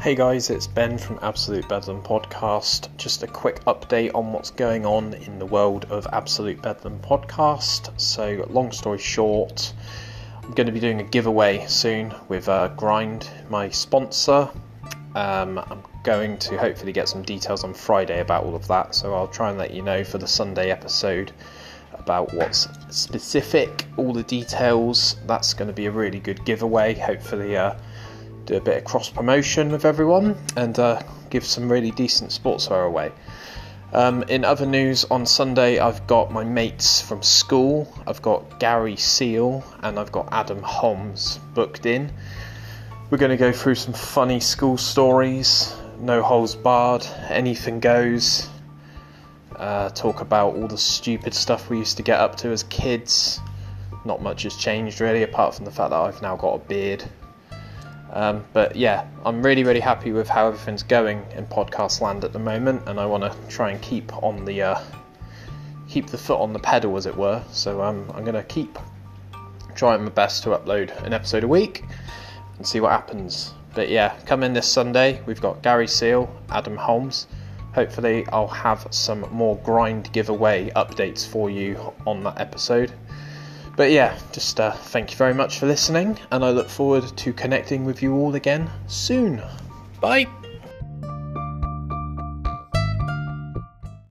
Hey guys, it's Ben from Absolute Bedlam Podcast. Just a quick update on what's going on in the world of Absolute Bedlam Podcast. So, long story short, I'm going to be doing a giveaway soon with uh, Grind, my sponsor. Um, I'm going to hopefully get some details on Friday about all of that, so I'll try and let you know for the Sunday episode about what's specific, all the details. That's going to be a really good giveaway. Hopefully, uh, do a bit of cross promotion with everyone and uh, give some really decent sportswear away. Um, in other news, on Sunday I've got my mates from school. I've got Gary Seal and I've got Adam Holmes booked in. We're going to go through some funny school stories, no holes barred, anything goes. Uh, talk about all the stupid stuff we used to get up to as kids. Not much has changed really, apart from the fact that I've now got a beard um, but yeah, I'm really, really happy with how everything's going in podcast land at the moment, and I want to try and keep on the uh, keep the foot on the pedal, as it were. So um, I'm going to keep trying my best to upload an episode a week and see what happens. But yeah, come in this Sunday. We've got Gary Seal, Adam Holmes. Hopefully, I'll have some more grind giveaway updates for you on that episode. But yeah, just uh, thank you very much for listening, and I look forward to connecting with you all again soon. Bye!